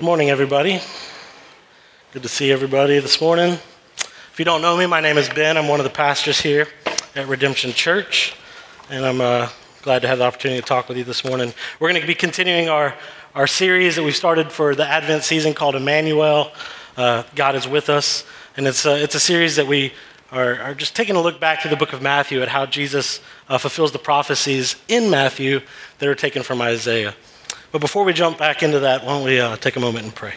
Good morning, everybody. Good to see everybody this morning. If you don't know me, my name is Ben. I'm one of the pastors here at Redemption Church, and I'm uh, glad to have the opportunity to talk with you this morning. We're going to be continuing our, our series that we started for the Advent season called Emmanuel. Uh, God is with us, and it's a, it's a series that we are, are just taking a look back to the book of Matthew at how Jesus uh, fulfills the prophecies in Matthew that are taken from Isaiah. But before we jump back into that, why don't we uh, take a moment and pray?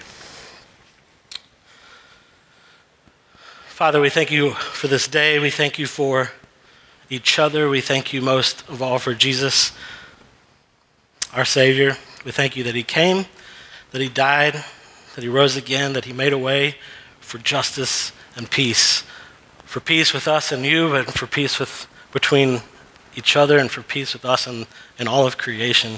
Father, we thank you for this day. We thank you for each other. We thank you most of all for Jesus, our Savior. We thank you that He came, that He died, that He rose again, that He made a way for justice and peace. For peace with us and you, and for peace with, between each other, and for peace with us and, and all of creation.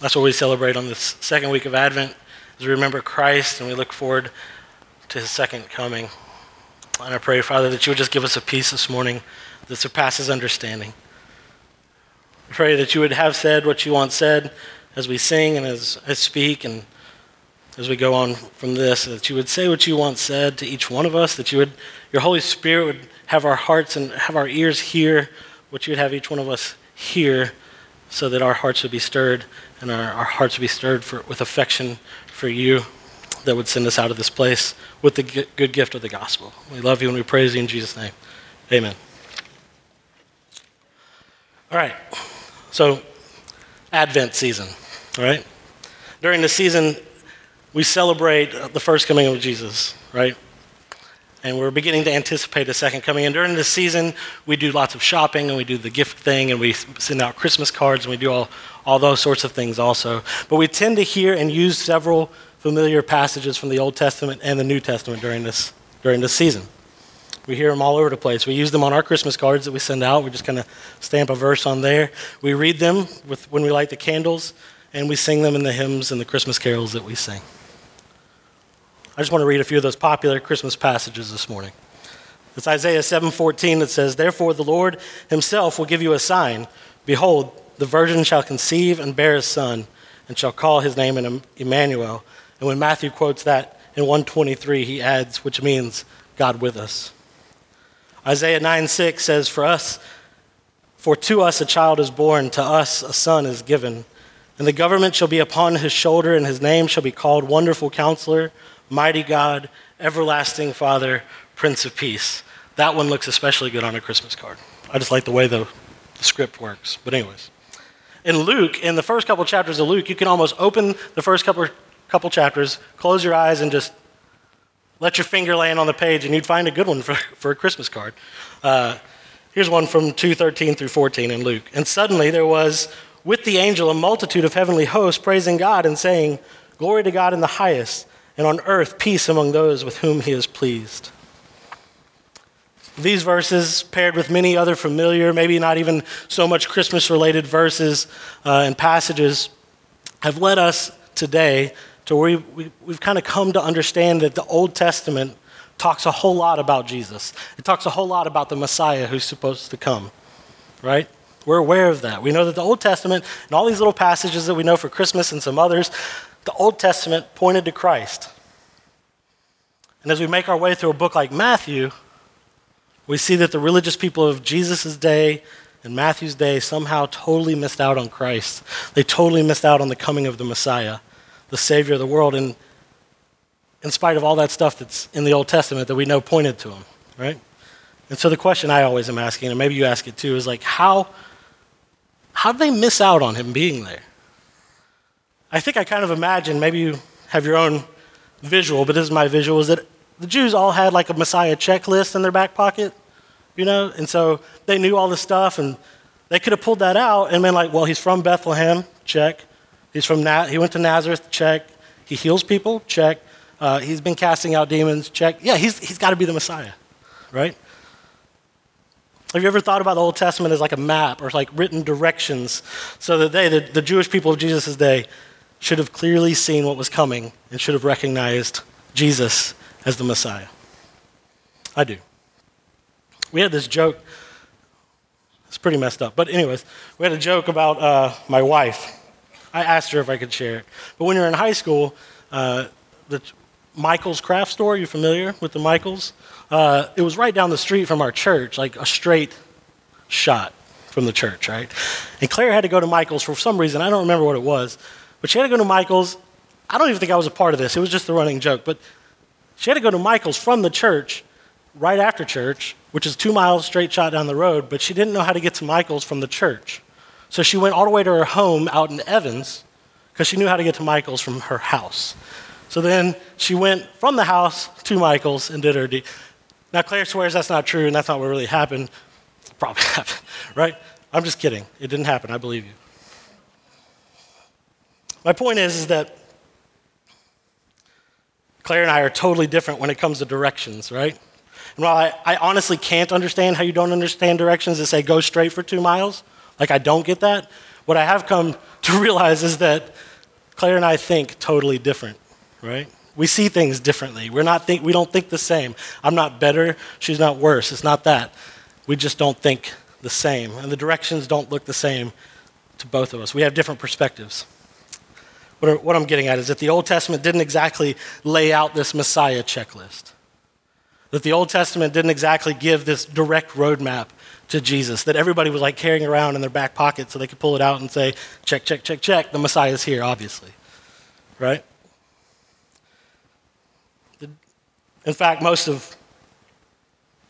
That's what we celebrate on this second week of Advent, as we remember Christ and we look forward to his second coming. And I pray, Father, that you would just give us a peace this morning that surpasses understanding. I pray that you would have said what you want said as we sing and as I speak and as we go on from this, that you would say what you want said to each one of us, that you would, your Holy Spirit would have our hearts and have our ears hear what you would have each one of us hear so that our hearts would be stirred and our, our hearts would be stirred for, with affection for you that would send us out of this place with the g- good gift of the gospel. We love you and we praise you in Jesus' name. Amen. All right. So, Advent season, all right? During the season, we celebrate the first coming of Jesus, right? And we're beginning to anticipate a second coming. And during this season, we do lots of shopping and we do the gift thing and we send out Christmas cards and we do all, all those sorts of things also. But we tend to hear and use several familiar passages from the Old Testament and the New Testament during this, during this season. We hear them all over the place. We use them on our Christmas cards that we send out. We just kind of stamp a verse on there. We read them with, when we light the candles, and we sing them in the hymns and the Christmas carols that we sing. I just want to read a few of those popular Christmas passages this morning. It's Isaiah 7:14 that says, "Therefore the Lord himself will give you a sign. Behold, the virgin shall conceive and bear a son, and shall call his name Emmanuel." And when Matthew quotes that in 123, he adds, which means God with us. Isaiah 9:6 says, "For us for to us a child is born, to us a son is given, and the government shall be upon his shoulder, and his name shall be called Wonderful Counselor, Mighty God, Everlasting Father, Prince of Peace. That one looks especially good on a Christmas card. I just like the way the, the script works. But, anyways, in Luke, in the first couple chapters of Luke, you can almost open the first couple, couple chapters, close your eyes, and just let your finger land on the page, and you'd find a good one for, for a Christmas card. Uh, here's one from 2:13 through 14 in Luke. And suddenly there was with the angel a multitude of heavenly hosts praising God and saying, "Glory to God in the highest, and on earth peace among those with whom he is pleased. These verses, paired with many other familiar, maybe not even so much Christmas related verses uh, and passages, have led us today to where we, we, have kind of come to understand that the Old Testament talks a whole lot about Jesus. It talks a whole lot about the Messiah who's supposed to come, right? We're aware of that. We know that the Old Testament and all these little passages that we know for Christmas and some others, the Old Testament pointed to Christ. And as we make our way through a book like Matthew, we see that the religious people of Jesus' day and Matthew's day somehow totally missed out on Christ. They totally missed out on the coming of the Messiah, the Savior of the world, and in spite of all that stuff that's in the Old Testament that we know pointed to him, right? And so the question I always am asking, and maybe you ask it too, is like, how, how did they miss out on him being there? I think I kind of imagine, maybe you have your own visual, but this is my visual, is that the Jews all had like a Messiah checklist in their back pocket, you know? And so they knew all this stuff and they could have pulled that out and been like, well, he's from Bethlehem, check. He's from Na- he went to Nazareth, check. He heals people, check. Uh, he's been casting out demons, check. Yeah, he's, he's got to be the Messiah, right? Have you ever thought about the Old Testament as like a map or like written directions so that they, the, the Jewish people of Jesus' day, should have clearly seen what was coming and should have recognized Jesus as the Messiah. I do. We had this joke. It's pretty messed up. But, anyways, we had a joke about uh, my wife. I asked her if I could share it. But when you're in high school, uh, the Michael's craft store, you familiar with the Michael's? Uh, it was right down the street from our church, like a straight shot from the church, right? And Claire had to go to Michael's for some reason. I don't remember what it was. But she had to go to Michael's. I don't even think I was a part of this. It was just a running joke. But she had to go to Michael's from the church right after church, which is two miles straight shot down the road, but she didn't know how to get to Michael's from the church. So she went all the way to her home out in Evans because she knew how to get to Michael's from her house. So then she went from the house to Michael's and did her deed. Now, Claire swears that's not true and that's not what really happened. It Probably happened, right? I'm just kidding. It didn't happen. I believe you. My point is, is that Claire and I are totally different when it comes to directions, right? And while I, I honestly can't understand how you don't understand directions that say go straight for two miles, like I don't get that, what I have come to realize is that Claire and I think totally different, right? We see things differently. We're not think, we don't think the same. I'm not better, she's not worse. It's not that. We just don't think the same. And the directions don't look the same to both of us. We have different perspectives. What, I'm getting at is that the Old Testament didn't exactly lay out this Messiah checklist. That the Old Testament didn't exactly give this direct roadmap to Jesus that everybody was like carrying around in their back pocket so they could pull it out and say, check, check, check, check, the Messiah's here, obviously. Right? In fact, most of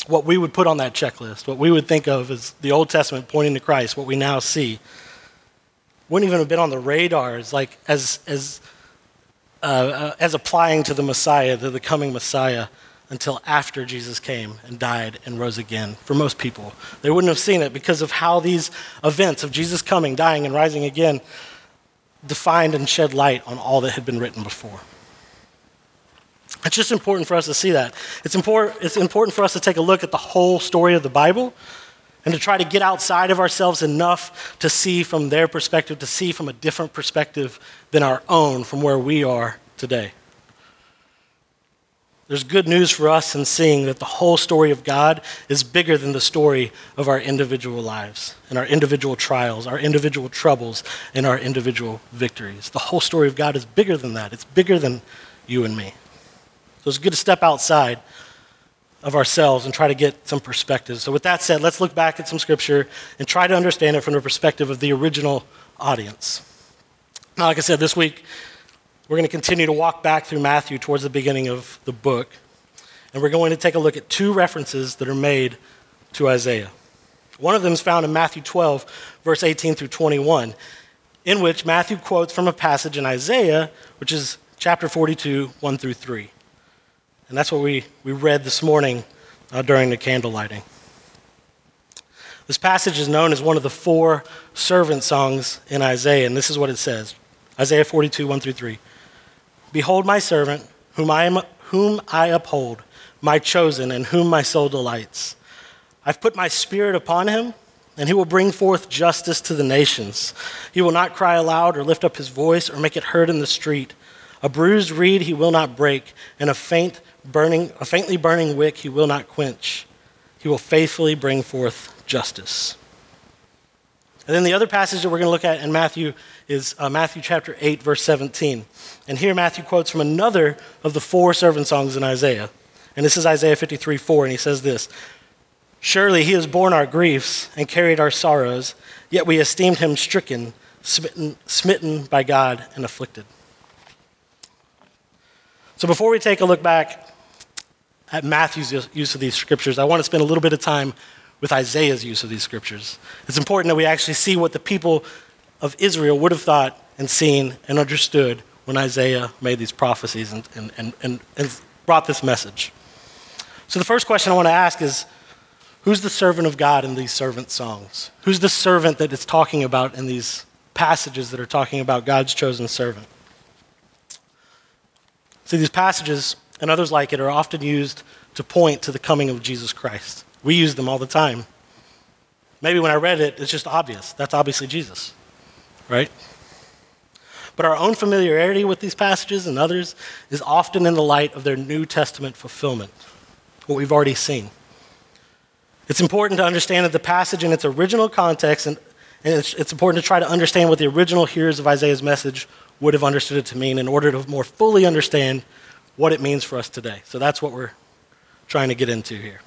what we would put on that checklist, what we would think of as the Old Testament pointing to Christ, what we now see, wouldn't even have been on the radars, like as, as, uh, uh, as applying to the Messiah, to the coming Messiah until after Jesus came and died and rose again for most people. They wouldn't have seen it because of how these events of Jesus coming, dying, and rising again defined and shed light on all that had been written before. It's just important for us to see that. It's important, it's important for us to take a look at the whole story of the Bible and to try to get outside of ourselves enough to see from their perspective, to see from a different perspective than our own from where we are today. There's good news for us in seeing that the whole story of God is bigger than the story of our individual lives and our individual trials, our individual troubles, and our individual victories. The whole story of God is bigger than that. It's bigger than you and me. So it's good to step outside of ourselves and try to get some perspective. So, with that said, let's look back at some scripture and try to understand it from the perspective of the original audience. Now, like I said, this week we're going to continue to walk back through Matthew towards the beginning of the book. And we're going to take a look at two references that are made to Isaiah. One of them is found in Matthew 12, verse 18 through 21, in which Matthew quotes from a passage in Isaiah, which is chapter 42, 1 through 3. And that's what we, we read this morning uh, during the candle lighting. This passage is known as one of the four servant songs in Isaiah, and this is what it says Isaiah 42, 1 through 3. Behold my servant, whom I, am, whom I uphold, my chosen, and whom my soul delights. I've put my spirit upon him, and he will bring forth justice to the nations. He will not cry aloud or lift up his voice or make it heard in the street. A bruised reed he will not break, and a faint burning, a faintly burning wick he will not quench. He will faithfully bring forth justice. And then the other passage that we're going to look at in Matthew is uh, Matthew chapter 8, verse 17. And here Matthew quotes from another of the four servant songs in Isaiah. And this is Isaiah 53, 4, and he says this Surely he has borne our griefs and carried our sorrows, yet we esteemed him stricken, smitten, smitten by God, and afflicted. So before we take a look back at Matthew's use of these scriptures, I want to spend a little bit of time with Isaiah's use of these scriptures. It's important that we actually see what the people of Israel would have thought and seen and understood when Isaiah made these prophecies and, and, and, and, brought this message. So, the first question I want to ask is who's the servant of God in these servant songs? Who's the servant that it's talking about in these passages that are talking about God's chosen servant? See, these passages and others like it are often used to point to the coming of Jesus Christ. We use them all the time. Maybe when I read it, it's just obvious. That's obviously Jesus, right? But our own familiarity with these passages and others is often in the light of their New Testament fulfillment, what we've already seen. It's important to understand that the passage in its original context and, And it's, it's important to try to understand what the original hearers of Isaiah's message would have understood it to mean in order to more fully understand what it means for us today. So that's what we're trying to get into here.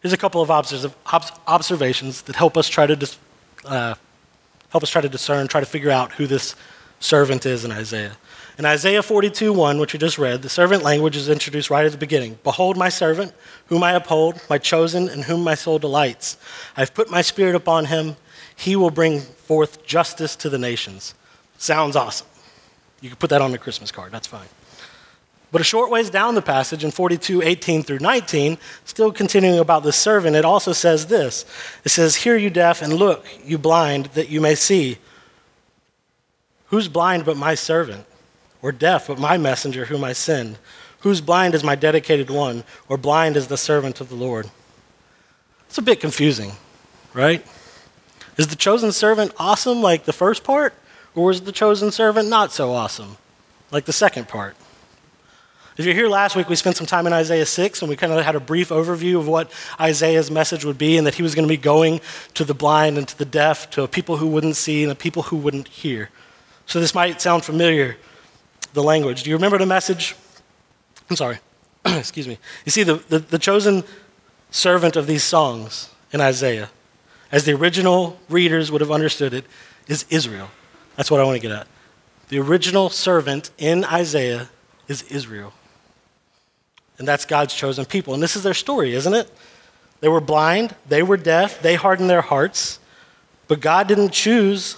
Here's a couple of observations that help us try to dis- uh, help us try to discern, try to figure out who this servant is in Isaiah. In Isaiah 42 1, which we just read, the servant language is introduced right at the beginning. Behold, my servant, whom I uphold, my chosen, in whom my soul delights. I've put my spirit upon him. He will bring forth justice to the nations. Sounds awesome. You can put that on a Christmas card, that's fine. But a short ways down the passage in 42, 18 through 19, still continuing about the servant, it also says this It says, Hear you deaf, and look, you blind, that you may see. Who's blind but my servant? Or deaf but my messenger whom I send? Who's blind is my dedicated one, or blind is the servant of the Lord? It's a bit confusing, right? Is the chosen servant awesome like the first part, or is the chosen servant not so awesome like the second part? If you're here last week, we spent some time in Isaiah 6 and we kind of had a brief overview of what Isaiah's message would be and that he was going to be going to the blind and to the deaf, to people who wouldn't see and the people who wouldn't hear. So this might sound familiar, the language. Do you remember the message? I'm sorry. Excuse me. You see, the, the, the chosen servant of these songs in Isaiah, as the original readers would have understood it, is Israel. That's what I want to get at. The original servant in Isaiah is Israel. And that's God's chosen people. And this is their story, isn't it? They were blind, they were deaf, they hardened their hearts, but God didn't choose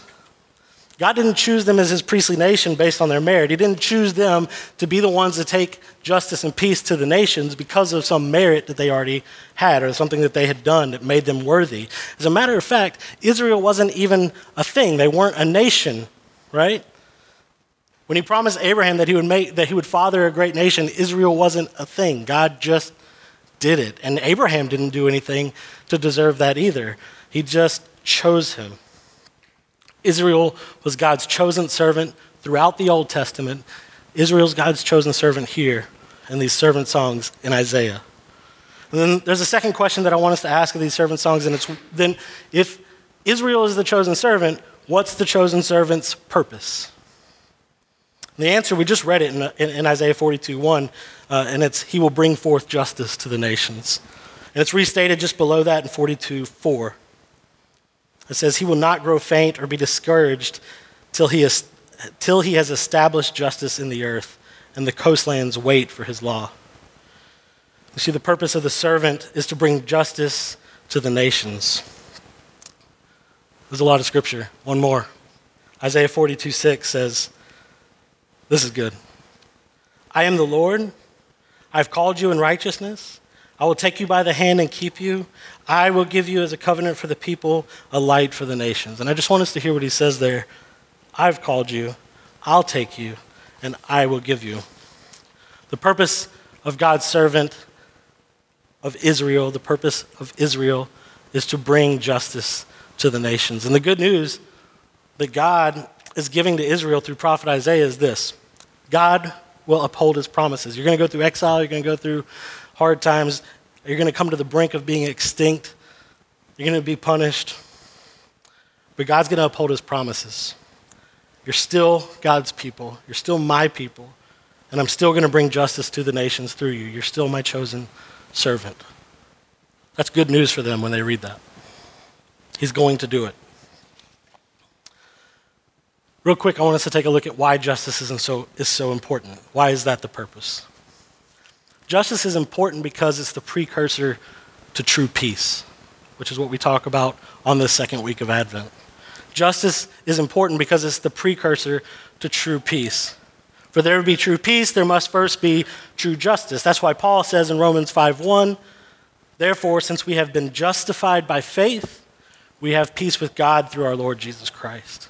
God didn't choose them as his priestly nation based on their merit. He didn't choose them to be the ones to take justice and peace to the nations because of some merit that they already had or something that they had done that made them worthy. As a matter of fact, Israel wasn't even a thing. They weren't a nation, right? When he promised Abraham that he would make that he would father a great nation, Israel wasn't a thing. God just did it. And Abraham didn't do anything to deserve that either. He just chose him. Israel was God's chosen servant throughout the Old Testament. Israel's God's chosen servant here in these servant songs in Isaiah. And then there's a second question that I want us to ask of these servant songs, and it's then if Israel is the chosen servant, what's the chosen servant's purpose? And the answer, we just read it in, in, in Isaiah 42 1, uh, and it's He will bring forth justice to the nations. And it's restated just below that in 42 4. It says, He will not grow faint or be discouraged till he, is, till he has established justice in the earth, and the coastlands wait for his law. You see, the purpose of the servant is to bring justice to the nations. There's a lot of scripture. One more. Isaiah 42 6 says, This is good. I am the Lord. I've called you in righteousness. I will take you by the hand and keep you. I will give you as a covenant for the people, a light for the nations. And I just want us to hear what he says there. I've called you, I'll take you, and I will give you. The purpose of God's servant of Israel, the purpose of Israel is to bring justice to the nations. And the good news that God is giving to Israel through prophet Isaiah is this God will uphold his promises. You're going to go through exile, you're going to go through hard times. You're going to come to the brink of being extinct. You're going to be punished. But God's going to uphold his promises. You're still God's people. You're still my people. And I'm still going to bring justice to the nations through you. You're still my chosen servant. That's good news for them when they read that. He's going to do it. Real quick, I want us to take a look at why justice isn't so, is so important. Why is that the purpose? Justice is important because it's the precursor to true peace, which is what we talk about on the second week of Advent. Justice is important because it's the precursor to true peace. For there to be true peace, there must first be true justice. That's why Paul says in Romans 5:1, "Therefore, since we have been justified by faith, we have peace with God through our Lord Jesus Christ."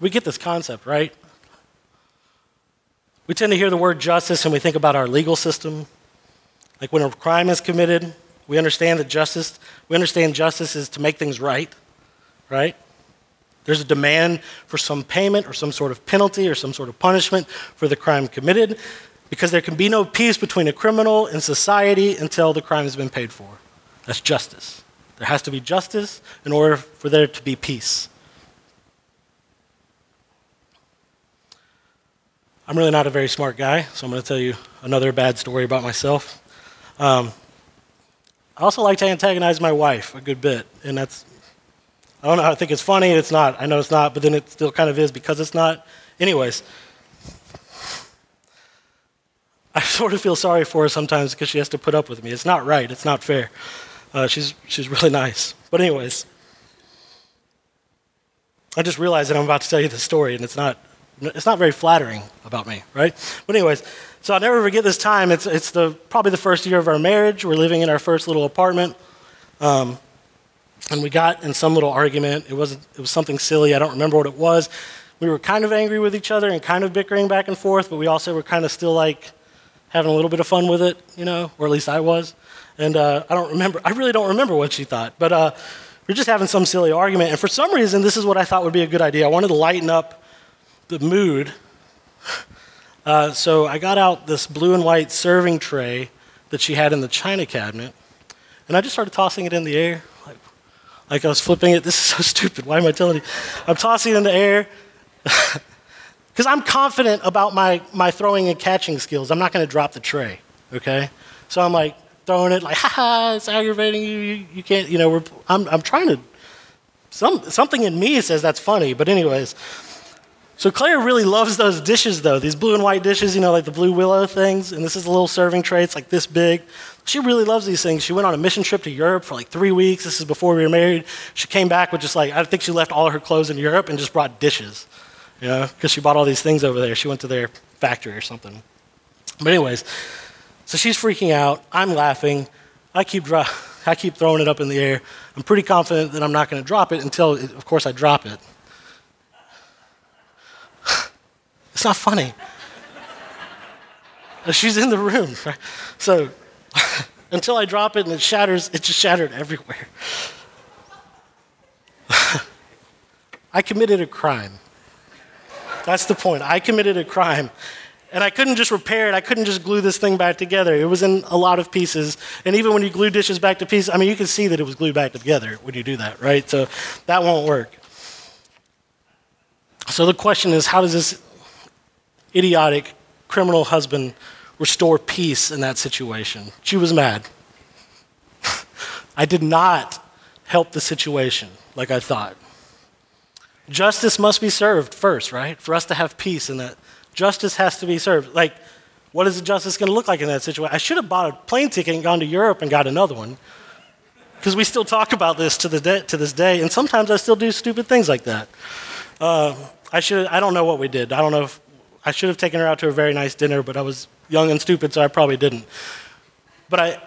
We get this concept, right? We tend to hear the word justice and we think about our legal system. Like when a crime is committed, we understand that justice, we understand justice is to make things right, right? There's a demand for some payment or some sort of penalty or some sort of punishment for the crime committed because there can be no peace between a criminal and society until the crime has been paid for. That's justice. There has to be justice in order for there to be peace. I'm really not a very smart guy, so I'm going to tell you another bad story about myself. Um, I also like to antagonize my wife a good bit, and that's I don't know. I think it's funny. And it's not. I know it's not, but then it still kind of is because it's not. Anyways, I sort of feel sorry for her sometimes because she has to put up with me. It's not right. It's not fair. Uh, she's she's really nice. But anyways, I just realized that I'm about to tell you the story, and it's not it's not very flattering about me, right? But anyways, so I'll never forget this time. It's it's the probably the first year of our marriage. We're living in our first little apartment. Um, and we got in some little argument. It was it was something silly. I don't remember what it was. We were kind of angry with each other and kind of bickering back and forth, but we also were kind of still like having a little bit of fun with it, you know, or at least I was. And uh, I don't remember. I really don't remember what she thought, but uh, we are just having some silly argument. And for some reason, this is what I thought would be a good idea. I wanted to lighten up the mood. Uh, so I got out this blue and white serving tray that she had in the china cabinet, and I just started tossing it in the air like I was flipping it. This is so stupid. Why am I telling you? I'm tossing it in the air because I'm confident about my, my throwing and catching skills. I'm not going to drop the tray, okay? So I'm like throwing it like, ha ha, it's aggravating you. You, you can't, you know, we're, I'm, I'm trying to, some, something in me says that's funny, but anyways. So Claire really loves those dishes though, these blue and white dishes, you know, like the blue willow things. And this is a little serving tray, it's like this big. She really loves these things. She went on a mission trip to Europe for like three weeks. This is before we were married. She came back with just like, I think she left all her clothes in Europe and just brought dishes, you know, because she bought all these things over there. She went to their factory or something. But, anyways, so she's freaking out. I'm laughing. I keep, dro- I keep throwing it up in the air. I'm pretty confident that I'm not going to drop it until, it, of course, I drop it. It's not funny. She's in the room. Right? So until I drop it and it shatters, it just shattered everywhere. I committed a crime. That's the point. I committed a crime. And I couldn't just repair it. I couldn't just glue this thing back together. It was in a lot of pieces. And even when you glue dishes back to pieces, I mean, you can see that it was glued back together when you do that, right? So that won't work. So the question is how does this idiotic criminal husband restore peace in that situation. She was mad. I did not help the situation like I thought. Justice must be served first, right? For us to have peace in that. Justice has to be served. Like, what is the justice going to look like in that situation? I should have bought a plane ticket and gone to Europe and got another one. Because we still talk about this to, the to this day, and sometimes I still do stupid things like that. Uh, I should I don't know what we did. I don't know if I should have taken her out to a very nice dinner, but I was young and stupid, so I probably didn't. But I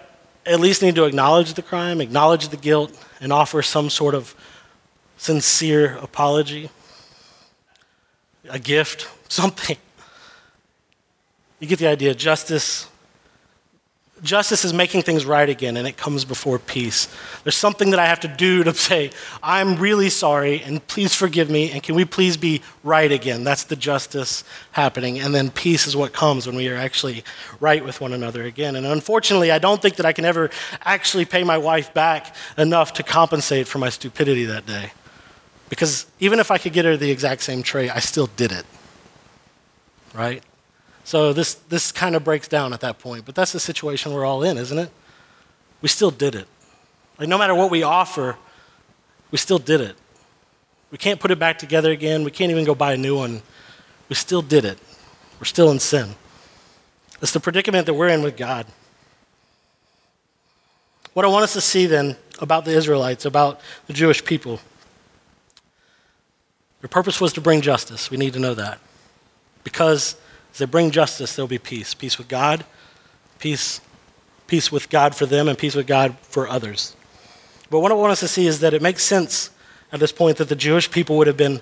at least need to acknowledge the crime, acknowledge the guilt, and offer some sort of sincere apology, a gift, something. You get the idea. Justice Justice is making things right again, and it comes before peace. There's something that I have to do to say, I'm really sorry, and please forgive me, and can we please be right again? That's the justice happening. And then peace is what comes when we are actually right with one another again. And unfortunately, I don't think that I can ever actually pay my wife back enough to compensate for my stupidity that day. Because even if I could get her the exact same tray, I still did it. Right? So this, this kind of breaks down at that point. But that's the situation we're all in, isn't it? We still did it. Like, no matter what we offer, we still did it. We can't put it back together again. We can't even go buy a new one. We still did it. We're still in sin. It's the predicament that we're in with God. What I want us to see then about the Israelites, about the Jewish people, their purpose was to bring justice. We need to know that. Because as they bring justice, there'll be peace. Peace with God, peace, peace with God for them, and peace with God for others. But what I want us to see is that it makes sense at this point that the Jewish people would have been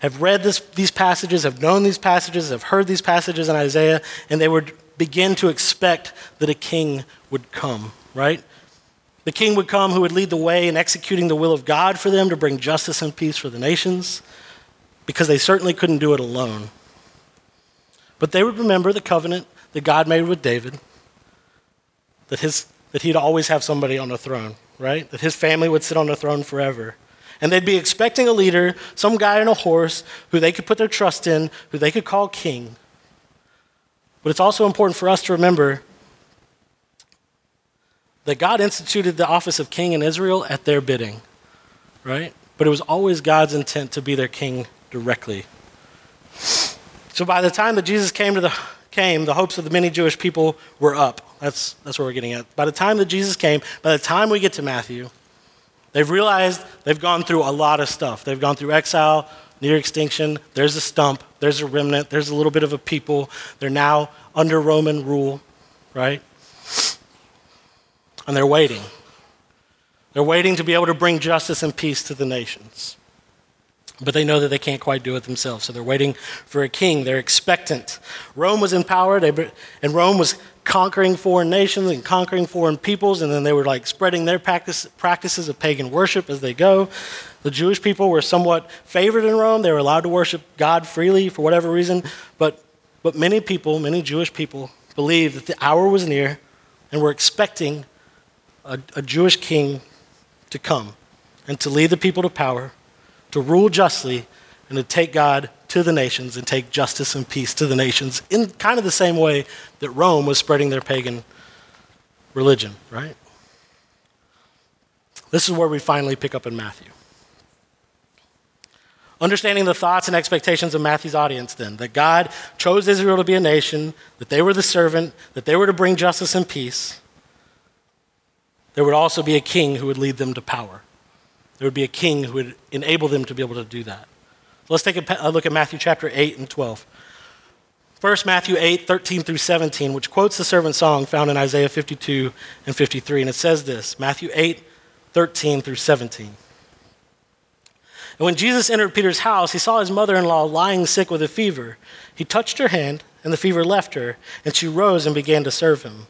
have read this, these passages, have known these passages, have heard these passages in Isaiah, and they would begin to expect that a king would come, right? The king would come who would lead the way in executing the will of God for them to bring justice and peace for the nations, because they certainly couldn't do it alone. But they would remember the covenant that God made with David, that, his, that he'd always have somebody on the throne, right? That his family would sit on the throne forever. And they'd be expecting a leader, some guy on a horse who they could put their trust in, who they could call king. But it's also important for us to remember that God instituted the office of king in Israel at their bidding, right? But it was always God's intent to be their king directly. So by the time that Jesus came to the came, the hopes of the many Jewish people were up. That's, that's what we're getting at. By the time that Jesus came, by the time we get to Matthew, they've realized they've gone through a lot of stuff. They've gone through exile, near extinction. There's a stump, there's a remnant, there's a little bit of a people. They're now under Roman rule, right? And they're waiting. They're waiting to be able to bring justice and peace to the nations. But they know that they can't quite do it themselves, so they're waiting for a king. They're expectant. Rome was in power, and Rome was conquering foreign nations and conquering foreign peoples, and then they were like spreading their practice, practices of pagan worship as they go. The Jewish people were somewhat favored in Rome. They were allowed to worship God freely for whatever reason, but, but many people, many Jewish people, believed that the hour was near and were expecting a, a Jewish king to come and to lead the people to power, to rule justly, and to take God to the nations and take justice and peace to the nations in kind of the same way that Rome was spreading their pagan religion, right? This is where we finally pick up in Matthew. Understanding the thoughts and expectations of Matthew's audience, then, that God chose Israel to be a nation, that they were the servant, that they were to bring justice and peace, there would also be a king who would lead them to power. There would be a king who would enable them to be able to do that. let's take a, look at Matthew chapter 8 and 12. First, Matthew 8, 13 through 17, which quotes the servant song found in Isaiah 52 and 53. And it says this Matthew 8, 13 through 17. And when Jesus entered Peter's house, he saw his mother in law lying sick with a fever. He touched her hand, and the fever left her, and she rose and began to serve him.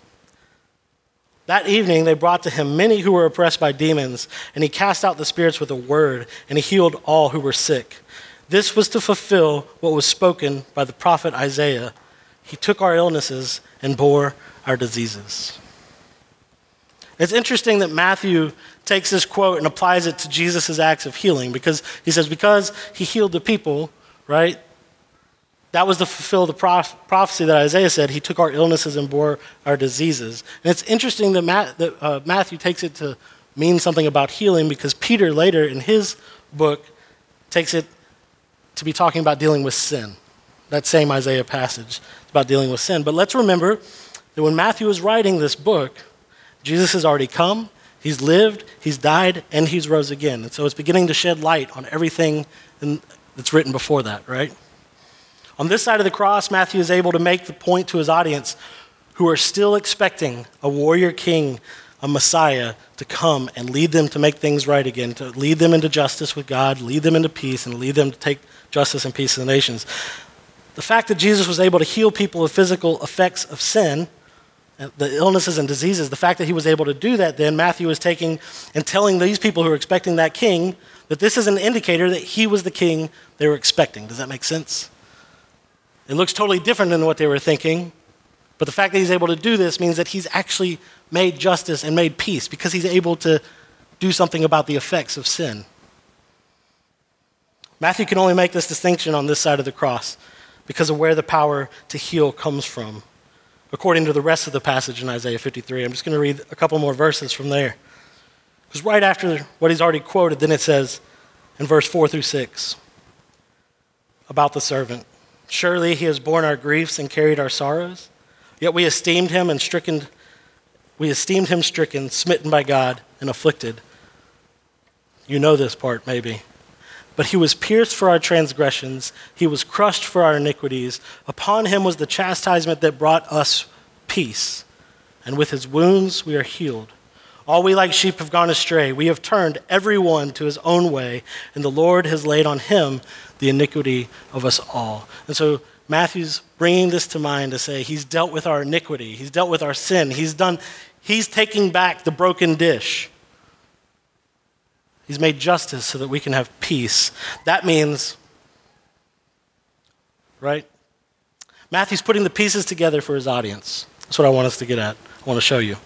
That evening, they brought to him many who were oppressed by demons, and he cast out the spirits with a word, and he healed all who were sick. This was to fulfill what was spoken by the prophet Isaiah. He took our illnesses and bore our diseases. It's interesting that Matthew takes this quote and applies it to Jesus' acts of healing because he says, because he healed the people, right? That was to fulfill the prophecy that Isaiah said. He took our illnesses and bore our diseases. And it's interesting that, that uh, Matthew takes it to mean something about healing because Peter later in his book takes it to be talking about dealing with sin. That same Isaiah passage about dealing with sin. But let's remember that when Matthew is writing this book, Jesus has already come, he's lived, he's died, and he's rose again. And so it's beginning to shed light on everything in, that's written before that, right? On this side of the cross, Matthew is able to make the point to his audience who are still expecting a warrior king, a Messiah, to come and lead them to make things right again, to lead them into justice with God, lead them into peace, and lead them to take justice and peace to the nations. The fact that Jesus was able to heal people of physical effects of sin, uh, the illnesses and diseases, the fact that he was able to do that, then Matthew is taking and telling these people who are expecting that king that this is an indicator that he was the king they were expecting. Does that make sense? It looks totally different than what they were thinking. But the fact that he's able to do this means that he's actually made justice and made peace because he's able to do something about the effects of sin. Matthew can only make this distinction on this side of the cross because of where the power to heal comes from, according to the rest of the passage in Isaiah 53. I'm just going to read a couple more verses from there. Because right after what he's already quoted, then it says in verse 4 through 6 about the servant. Surely he has borne our griefs and carried our sorrows. Yet we esteemed him and stricken, we esteemed him stricken, smitten by God, and afflicted. You know this part, maybe. But he was pierced for our transgressions, he was crushed for our iniquities. Upon him was the chastisement that brought us peace, and with his wounds we are healed. All we like sheep have gone astray. We have turned every one to his own way, and the Lord has laid on him the iniquity of us all. And so Matthew's bringing this to mind to say he's dealt with our iniquity, he's dealt with our sin, he's done, he's taking back the broken dish. He's made justice so that we can have peace. That means, right? Matthew's putting the pieces together for his audience. That's what I want us to get at. I want to show you.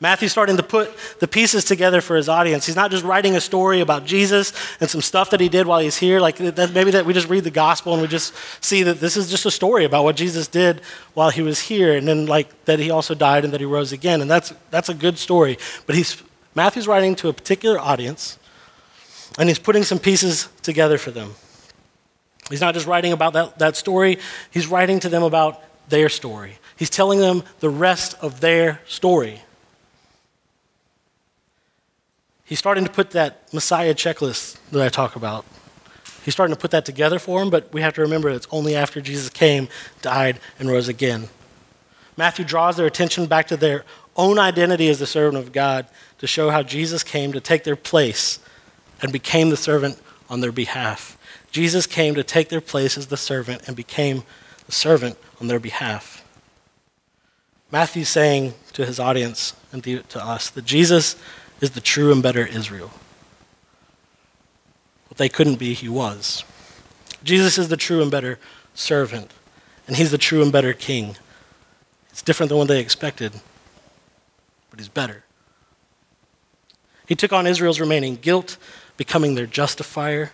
Matthew's starting to put the pieces together for his audience. He's not just writing a story about Jesus and some stuff that he did while he's here. Like that, maybe that we just read the gospel and we just see that this is just a story about what Jesus did while he was here, and then like that he also died and that he rose again. And that's that's a good story. But he's Matthew's writing to a particular audience, and he's putting some pieces together for them. He's not just writing about that, that story, he's writing to them about their story. He's telling them the rest of their story. He's starting to put that Messiah checklist that I talk about. He's starting to put that together for them, but we have to remember it's only after Jesus came, died, and rose again. Matthew draws their attention back to their own identity as the servant of God to show how Jesus came to take their place and became the servant on their behalf. Jesus came to take their place as the servant and became the servant on their behalf. Matthew's saying to his audience and to us that Jesus is the true and better Israel. What they couldn't be, he was. Jesus is the true and better servant, and he's the true and better king. It's different than what they expected, but he's better. He took on Israel's remaining guilt, becoming their justifier.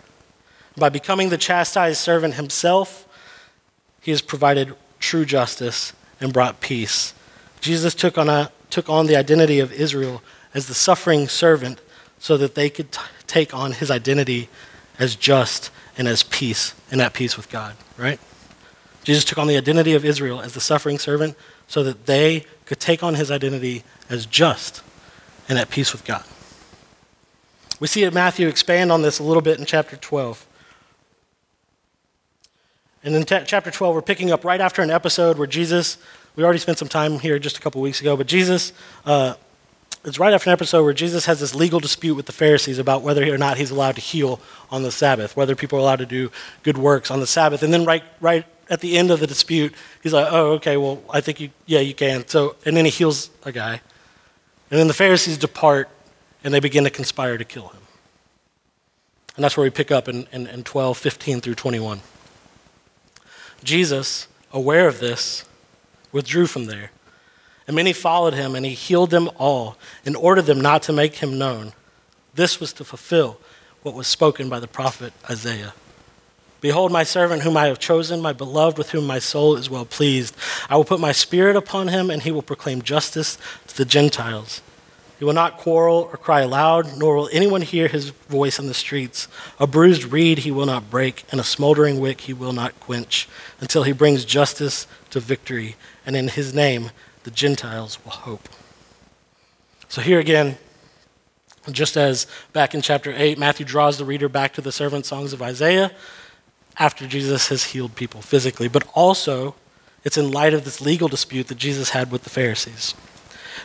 By becoming the chastised servant himself, he has provided true justice and brought peace. Jesus took on, a, took on the identity of Israel as the suffering servant so that they could t- take on his identity as just and as peace and at peace with God, right? Jesus took on the identity of Israel as the suffering servant so that they could take on his identity as just and at peace with God. We see Matthew expand on this a little bit in chapter 12. And in t- chapter 12, we're picking up right after an episode where Jesus, we already spent some time here just a couple weeks ago, but Jesus uh, it's right after an episode where Jesus has this legal dispute with the Pharisees about whether or not he's allowed to heal on the Sabbath, whether people are allowed to do good works on the Sabbath. And then right, right at the end of the dispute, he's like, oh, okay, well, I think you, yeah, you can. So, and then he heals a guy. And then the Pharisees depart and they begin to conspire to kill him. And that's where we pick up in, in, in 12, 15 through 21. Jesus, aware of this, withdrew from there and many followed him, and he healed them all and ordered them not to make him known. This was to fulfill what was spoken by the prophet Isaiah. Behold, my servant whom I have chosen, my beloved with whom my soul is well pleased. I will put my spirit upon him, and he will proclaim justice to the Gentiles. He will not quarrel or cry aloud, nor will anyone hear his voice in the streets. A bruised reed he will not break, and a smoldering wick he will not quench, until he brings justice to victory, and in his name the Gentiles will hope. So, here again, just as back in chapter 8, Matthew draws the reader back to the servant songs of Isaiah after Jesus has healed people physically, but also it's in light of this legal dispute that Jesus had with the Pharisees.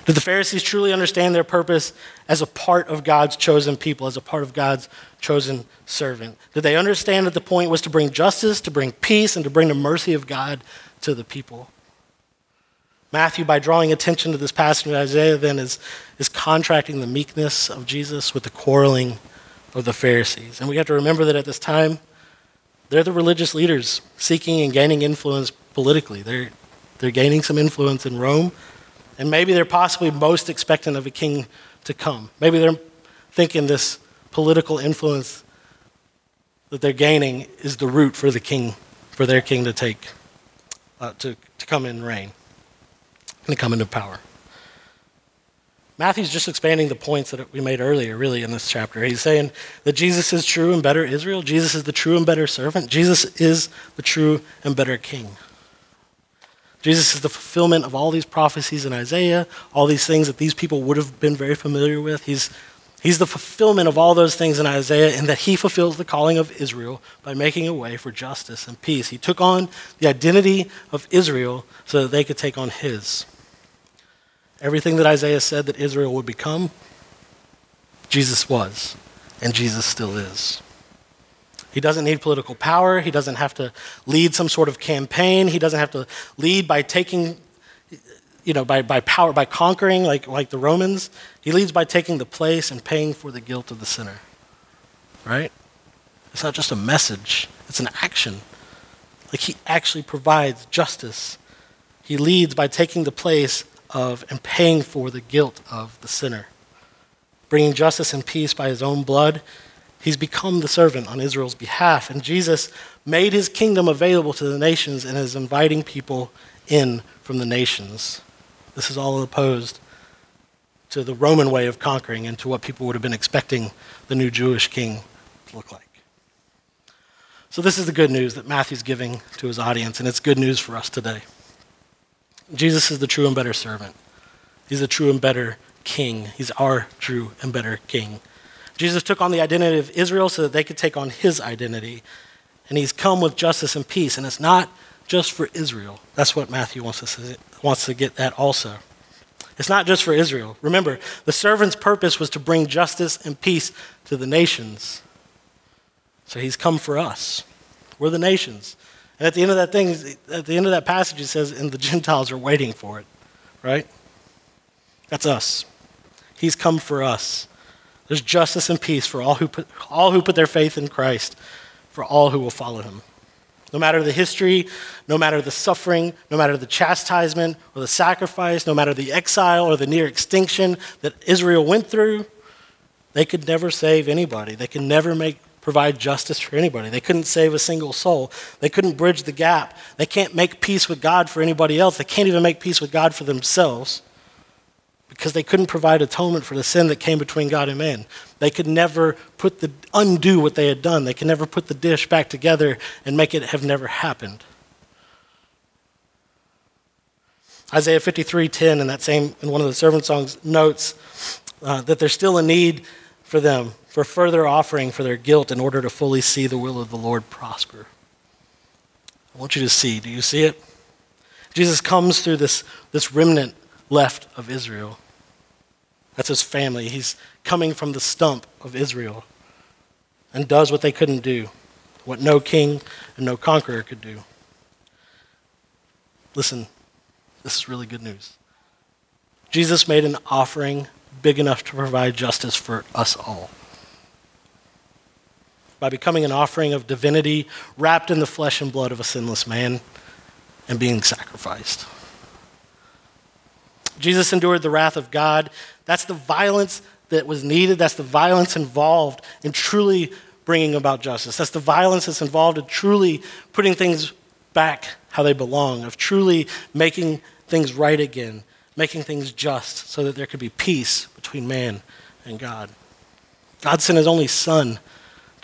Did the Pharisees truly understand their purpose as a part of God's chosen people, as a part of God's chosen servant? Did they understand that the point was to bring justice, to bring peace, and to bring the mercy of God to the people? Matthew, by drawing attention to this passage in Isaiah, then is, is contracting the meekness of Jesus with the quarreling of the Pharisees. And we have to remember that at this time, they're the religious leaders seeking and gaining influence politically. They're, they're gaining some influence in Rome, and maybe they're possibly most expectant of a king to come. Maybe they're thinking this political influence that they're gaining is the route for the king, for their king to take, uh, to, to come and reign and come into power. Matthew's just expanding the points that we made earlier, really, in this chapter. He's saying that Jesus is true and better Israel. Jesus is the true and better servant. Jesus is the true and better king. Jesus is the fulfillment of all these prophecies in Isaiah, all these things that these people would have been very familiar with. He's He's the fulfillment of all those things in Isaiah, in that he fulfills the calling of Israel by making a way for justice and peace. He took on the identity of Israel so that they could take on his. Everything that Isaiah said that Israel would become, Jesus was, and Jesus still is. He doesn't need political power. He doesn't have to lead some sort of campaign. He doesn't have to lead by taking you know, by, by power, by conquering like, like the Romans. He leads by taking the place and paying for the guilt of the sinner. Right? It's not just a message, it's an action. Like he actually provides justice He leads by taking the place of and paying for the guilt of the sinner. Bringing justice and peace by his own blood, he's become the servant on Israel's behalf. And Jesus made his kingdom available to the nations and is inviting people in from the nations. This is all opposed to the Roman way of conquering and to what people would have been expecting the new Jewish king to look like. So, this is the good news that Matthew's giving to his audience, and it's good news for us today. Jesus is the true and better servant. He's the true and better king. He's our true and better king. Jesus took on the identity of Israel so that they could take on his identity. And he's come with justice and peace. And it's not just for Israel. That's what Matthew wants, to, wants to get at also. It's not just for Israel. Remember, the servant's purpose was to bring justice and peace to the nations. So he's come for us. We're the nations. At the end of that thing, at the end of that passage, it says, and the Gentiles are waiting for it, right? That's us. He's come for us. There's justice and peace for all who put, all who put their faith in Christ, for all who will follow him. No matter the history, no matter the suffering, no matter the chastisement or the sacrifice, no matter the exile or the near extinction that Israel went through, they could never save anybody. They could never make provide justice for anybody. They couldn't save a single soul. They couldn't bridge the gap. They can't make peace with God for anybody else. They can't even make peace with God for themselves because they couldn't provide atonement for the sin that came between God and man. They could never put the undo what they had done. They could never put the dish back together and make it have never happened. Isaiah 53:10 in that same in one of the servant songs notes uh, that there's still a need for them for further offering for their guilt in order to fully see the will of the Lord prosper. I want you to see. Do you see it? Jesus comes through this, this remnant left of Israel. That's his family. He's coming from the stump of Israel and does what they couldn't do, what no king and no conqueror could do. Listen, this is really good news. Jesus made an offering big enough to provide justice for us all by becoming an offering of divinity wrapped in the flesh and blood of a sinless man and being sacrificed. Jesus endured the wrath of God. That's the violence that was needed. That's the violence involved in truly bringing about justice. That's the violence that's involved in truly putting things back how they belong, of truly making things right again, making things just so that there could be peace between man and God. God sent his only Son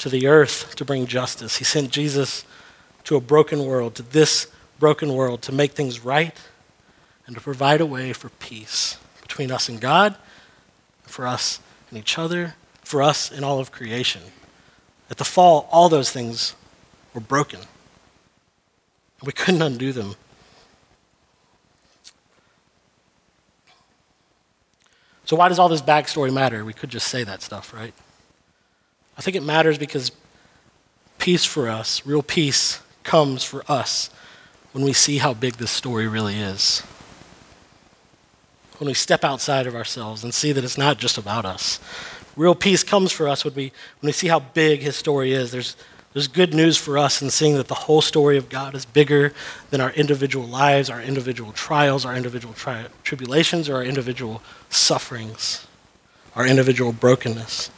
to the earth to bring justice. He sent Jesus to a broken world, to this broken world, to make things right and to provide a way for peace between us and God, for us and each other, for us and all of creation. At the fall, all those things were broken. We couldn't undo them. So, why does all this backstory matter? We could just say that stuff, right? I think it matters because peace for us, real peace, comes for us when we see how big this story really is. When we step outside of ourselves and see that it's not just about us. Real peace comes for us when we, when we see how big his story is. There's, there's good news for us in seeing that the whole story of God is bigger than our individual lives, our individual trials, our individual tri- tribulations, or our individual sufferings, our individual brokenness.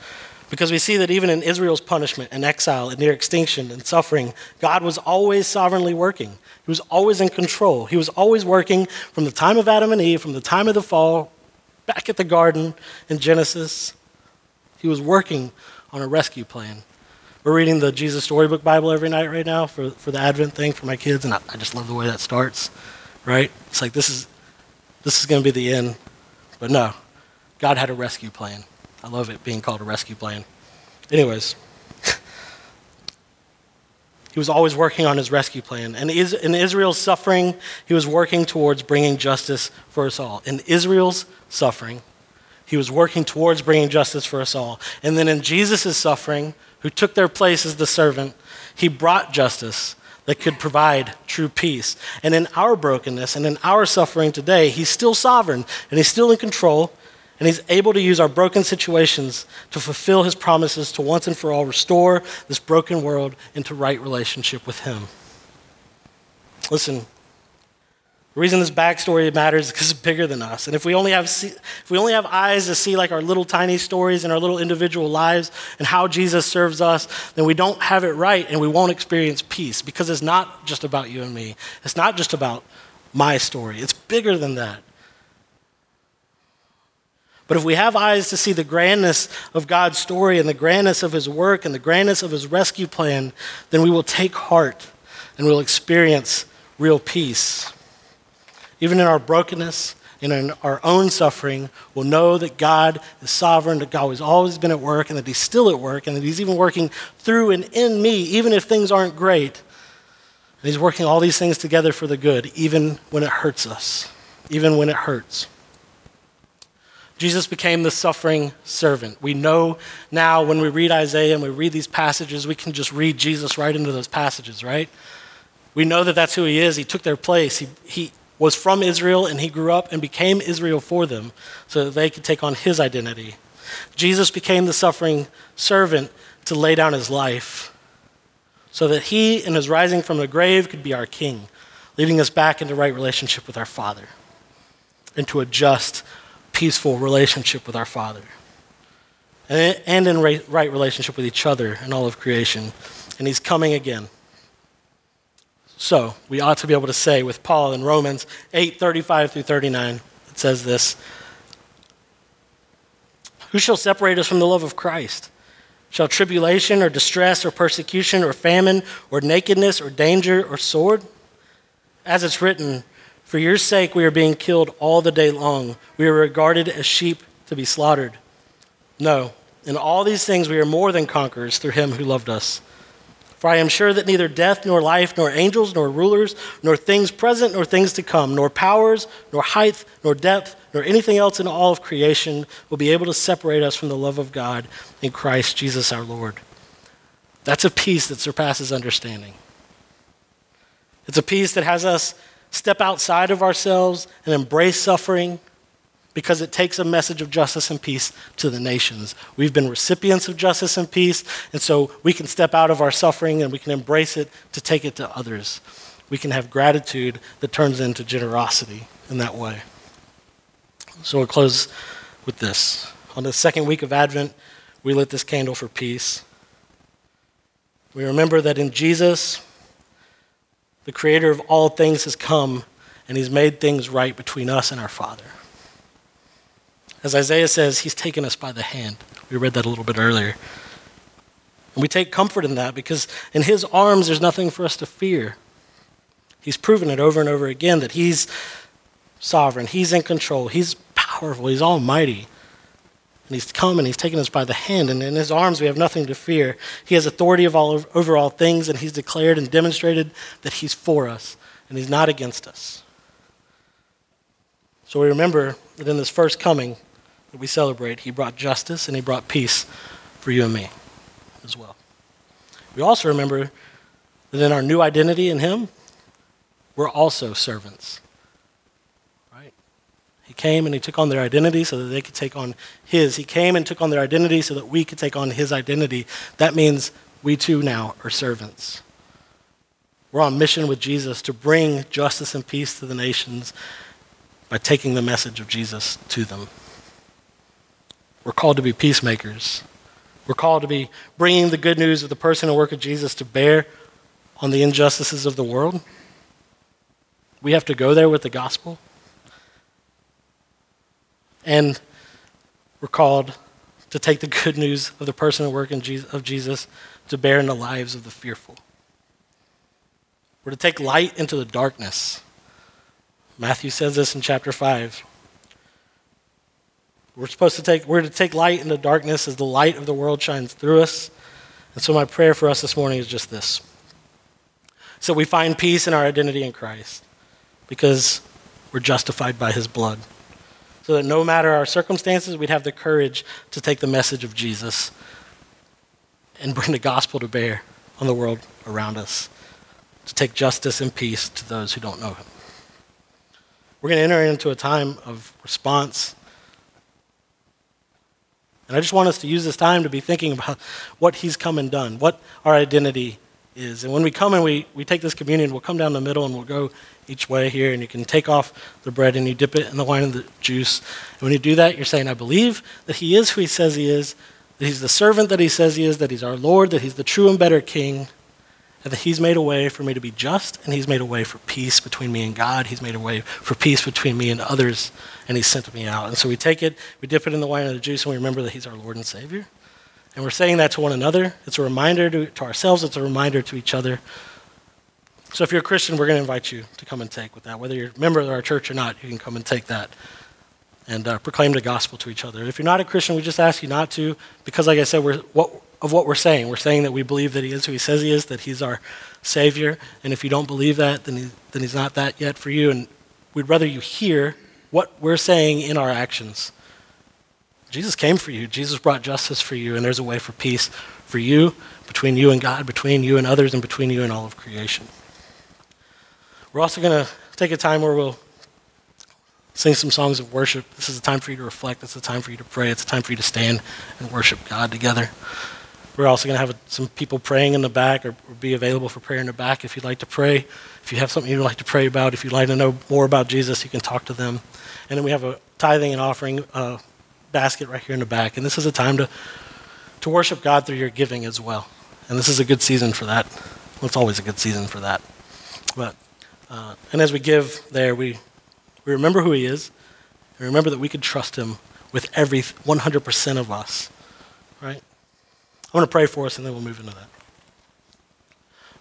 Because we see that even in Israel's punishment and exile and near extinction and suffering, God was always sovereignly working. He was always in control. He was always working from the time of Adam and Eve, from the time of the fall, back at the garden in Genesis. He was working on a rescue plan. We're reading the Jesus Storybook Bible every night right now for, for the Advent thing for my kids, and I, I just love the way that starts, right? It's like this is, this is going to be the end. But no, God had a rescue plan. I love it being called a rescue plan. Anyways, he was always working on his rescue plan. And in Israel's suffering, he was working towards bringing justice for us all. In Israel's suffering, he was working towards bringing justice for us all. And then in Jesus' suffering, who took their place as the servant, he brought justice that could provide true peace. And in our brokenness and in our suffering today, he's still sovereign and he's still in control and he's able to use our broken situations to fulfill his promises to once and for all restore this broken world into right relationship with him. Listen, The reason this backstory matters is because it's bigger than us. And if we, only have see, if we only have eyes to see like our little tiny stories and our little individual lives and how Jesus serves us, then we don't have it right and we won't experience peace because it's not just about you and me. It's not just about my story. It's bigger than that. But if we have eyes to see the grandness of God's story and the grandness of his work and the grandness of his rescue plan, then we will take heart and we'll experience real peace. Even in our brokenness and in our own suffering, we'll know that God is sovereign, that God has always been at work, and that He's still at work, and that He's even working through and in me, even if things aren't great. And He's working all these things together for the good, even when it hurts us, even when it hurts. Jesus became the suffering servant. We know now when we read Isaiah and we read these passages, we can just read Jesus right into those passages, right? We know that that's who he is. He took their place. He, he was from Israel and he grew up and became Israel for them so that they could take on his identity. Jesus became the suffering servant to lay down his life so that he, in his rising from the grave, could be our king, leading us back into right relationship with our Father, into a just, peaceful relationship with our Father, and in right relationship with each other and all of creation. And he's coming again. So we ought to be able to say with Paul in Romans 8 35 through 39, it says this Who shall separate us from the love of Christ? Shall tribulation or distress or persecution or famine or nakedness or danger or sword? As it's written, For your sake we are being killed all the day long. We are regarded as sheep to be slaughtered. No, in all these things we are more than conquerors through him who loved us. For I am sure that neither death, nor life, nor angels, nor rulers, nor things present, nor things to come, nor powers, nor height, nor depth, nor anything else in all of creation will be able to separate us from the love of God in Christ Jesus our Lord. That's a peace that surpasses understanding. It's a peace that has us step outside of ourselves and embrace suffering because it takes a message of justice and peace to the nations. We've been recipients of justice and peace, and so we can step out of our suffering and we can embrace it to take it to others. We can have gratitude that turns into generosity in that way. So we'll close with this. On the second week of Advent, we lit this candle for peace. We remember that in Jesus, the creator of all things has come and he's made things right between us and our Father. As Isaiah says, he's taken us by the hand. We read that a little bit earlier. And we take comfort in that because in his arms there's nothing for us to fear. He's proven it over and over again that he's sovereign, he's in control, he's powerful, he's almighty. And he's come and he's taken us by the hand, and in his arms we have nothing to fear. He has authority all, over all things, and he's declared and demonstrated that he's for us, and he's not against us. So we remember that in this first coming, that we celebrate, he brought justice and he brought peace for you and me as well. We also remember that in our new identity in him, we're also servants. He came and he took on their identity so that they could take on his. He came and took on their identity so that we could take on his identity. That means we too now are servants. We're on mission with Jesus to bring justice and peace to the nations by taking the message of Jesus to them. We're called to be peacemakers. We're called to be bringing the good news of the person and work of Jesus to bear on the injustices of the world. We have to go there with the gospel. And we're called to take the good news of the person and work of Jesus to bear in the lives of the fearful. We're to take light into the darkness. Matthew says this in chapter 5. We're supposed to take, we're to take light into darkness as the light of the world shines through us. And so my prayer for us this morning is just this. So we find peace in our identity in Christ because we're justified by his blood. So that no matter our circumstances, we'd have the courage to take the message of Jesus and bring the gospel to bear on the world around us, to take justice and peace to those who don't know him. We're going to enter into a time of response and I just want us to use this time to be thinking about what He's come and done, what our identity is. And when we come and we, we take this communion, we'll come down the middle and we'll go each way here, and you can take off the bread and you dip it in the wine and the juice. And when you do that, you're saying, I believe that He is who He says He is, that He's the servant that He says He is, that He's our Lord, that He's the true and better King, and that He's made a way for me to be just, and He's made a way for peace between me and God. He's made a way for peace between me and others, and He sent me out. And so we take it, we dip it in the wine and the juice, and we remember that He's our Lord and Savior. And we're saying that to one another. It's a reminder to, to ourselves, it's a reminder to each other. So if you're a Christian, we're going to invite you to come and take with that. Whether you're a member of our church or not, you can come and take that and uh, proclaim the gospel to each other. If you're not a Christian, we just ask you not to, because like I said, we're, what, of what we're saying. We're saying that we believe that he is who he says he is, that he's our Savior. And if you don't believe that, then, he, then he's not that yet for you. And we'd rather you hear what we're saying in our actions Jesus came for you. Jesus brought justice for you, and there's a way for peace for you, between you and God, between you and others, and between you and all of creation. We're also going to take a time where we'll sing some songs of worship. This is a time for you to reflect. It's a time for you to pray. It's a time for you to stand and worship God together. We're also going to have some people praying in the back or, be available for prayer in the back if you'd like to pray. If you have something you'd like to pray about, if you'd like to know more about Jesus, you can talk to them. And then we have a tithing and offering uh, basket right here in the back. And this is a time to, to worship God through your giving as well. And this is a good season for that. Well, it's always a good season for that. But, uh, and as we give there, we, we remember who He is, and remember that we can trust Him with every 100% of us. Right? I want to pray for us, and then we'll move into that.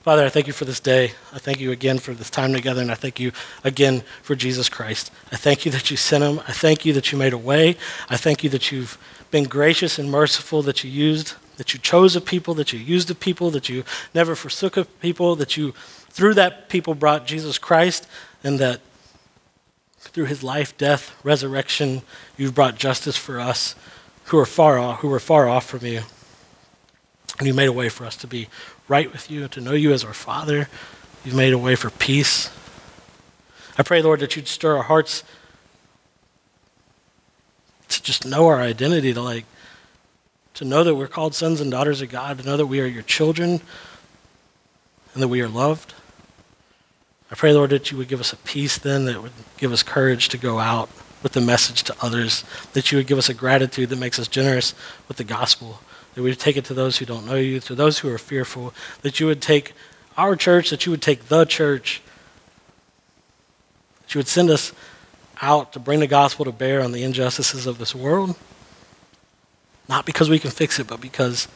Father, I thank you for this day. I thank you again for this time together, and I thank you again for Jesus Christ. I thank you that you sent him. I thank you that you made a way. I thank you that you've been gracious and merciful, that you used, that you chose a people, that you used a people, that you never forsook a people, that you, through that people, brought Jesus Christ, and that through his life, death, resurrection, you've brought justice for us who are far off, who are far off from you. And you made a way for us to be right with you, to know you as our Father. You've made a way for peace. I pray, Lord, that you'd stir our hearts to just know our identity, to like to know that we're called sons and daughters of God, to know that we are your children and that we are loved. I pray, Lord, that you would give us a peace then that would give us courage to go out with the message to others, that you would give us a gratitude that makes us generous with the gospel that we would take it to those who don't know you, to those who are fearful, that you would take our church, that you would take the church, that you would send us out to bring the gospel to bear on the injustices of this world. Not because we can fix it, but because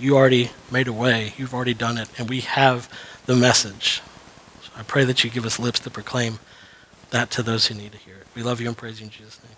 you already made a way. You've already done it, and we have the message. So I pray that you give us lips to proclaim that to those who need to hear it. We love you and praise you in Jesus' name.